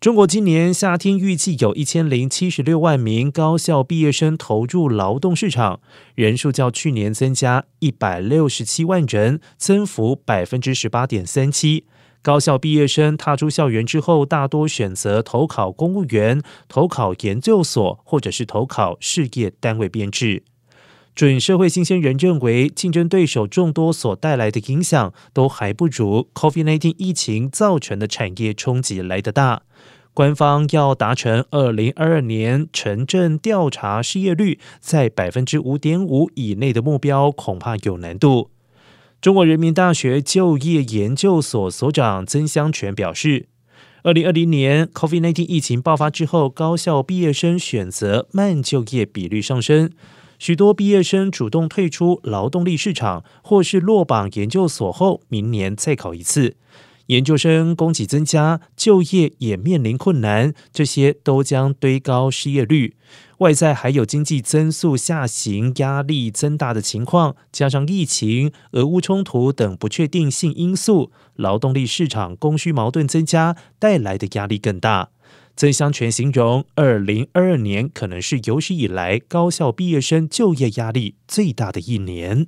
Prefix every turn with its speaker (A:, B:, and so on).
A: 中国今年夏天预计有一千零七十六万名高校毕业生投入劳动市场，人数较去年增加一百六十七万人，增幅百分之十八点三七。高校毕业生踏出校园之后，大多选择投考公务员、投考研究所，或者是投考事业单位编制。准社会新鲜人认为，竞争对手众多所带来的影响，都还不如 COVID-19 疫情造成的产业冲击来得大。官方要达成二零二二年城镇调查失业率在百分之五点五以内的目标，恐怕有难度。中国人民大学就业研究所所长曾香全表示，二零二零年 COVID-19 疫情爆发之后，高校毕业生选择慢就业比率上升。许多毕业生主动退出劳动力市场，或是落榜研究所后，明年再考一次。研究生供给增加，就业也面临困难，这些都将堆高失业率。外在还有经济增速下行、压力增大的情况，加上疫情、俄乌冲突等不确定性因素，劳动力市场供需矛盾增加，带来的压力更大。曾香全形容，二零二二年可能是有史以来高校毕业生就业压力最大的一年。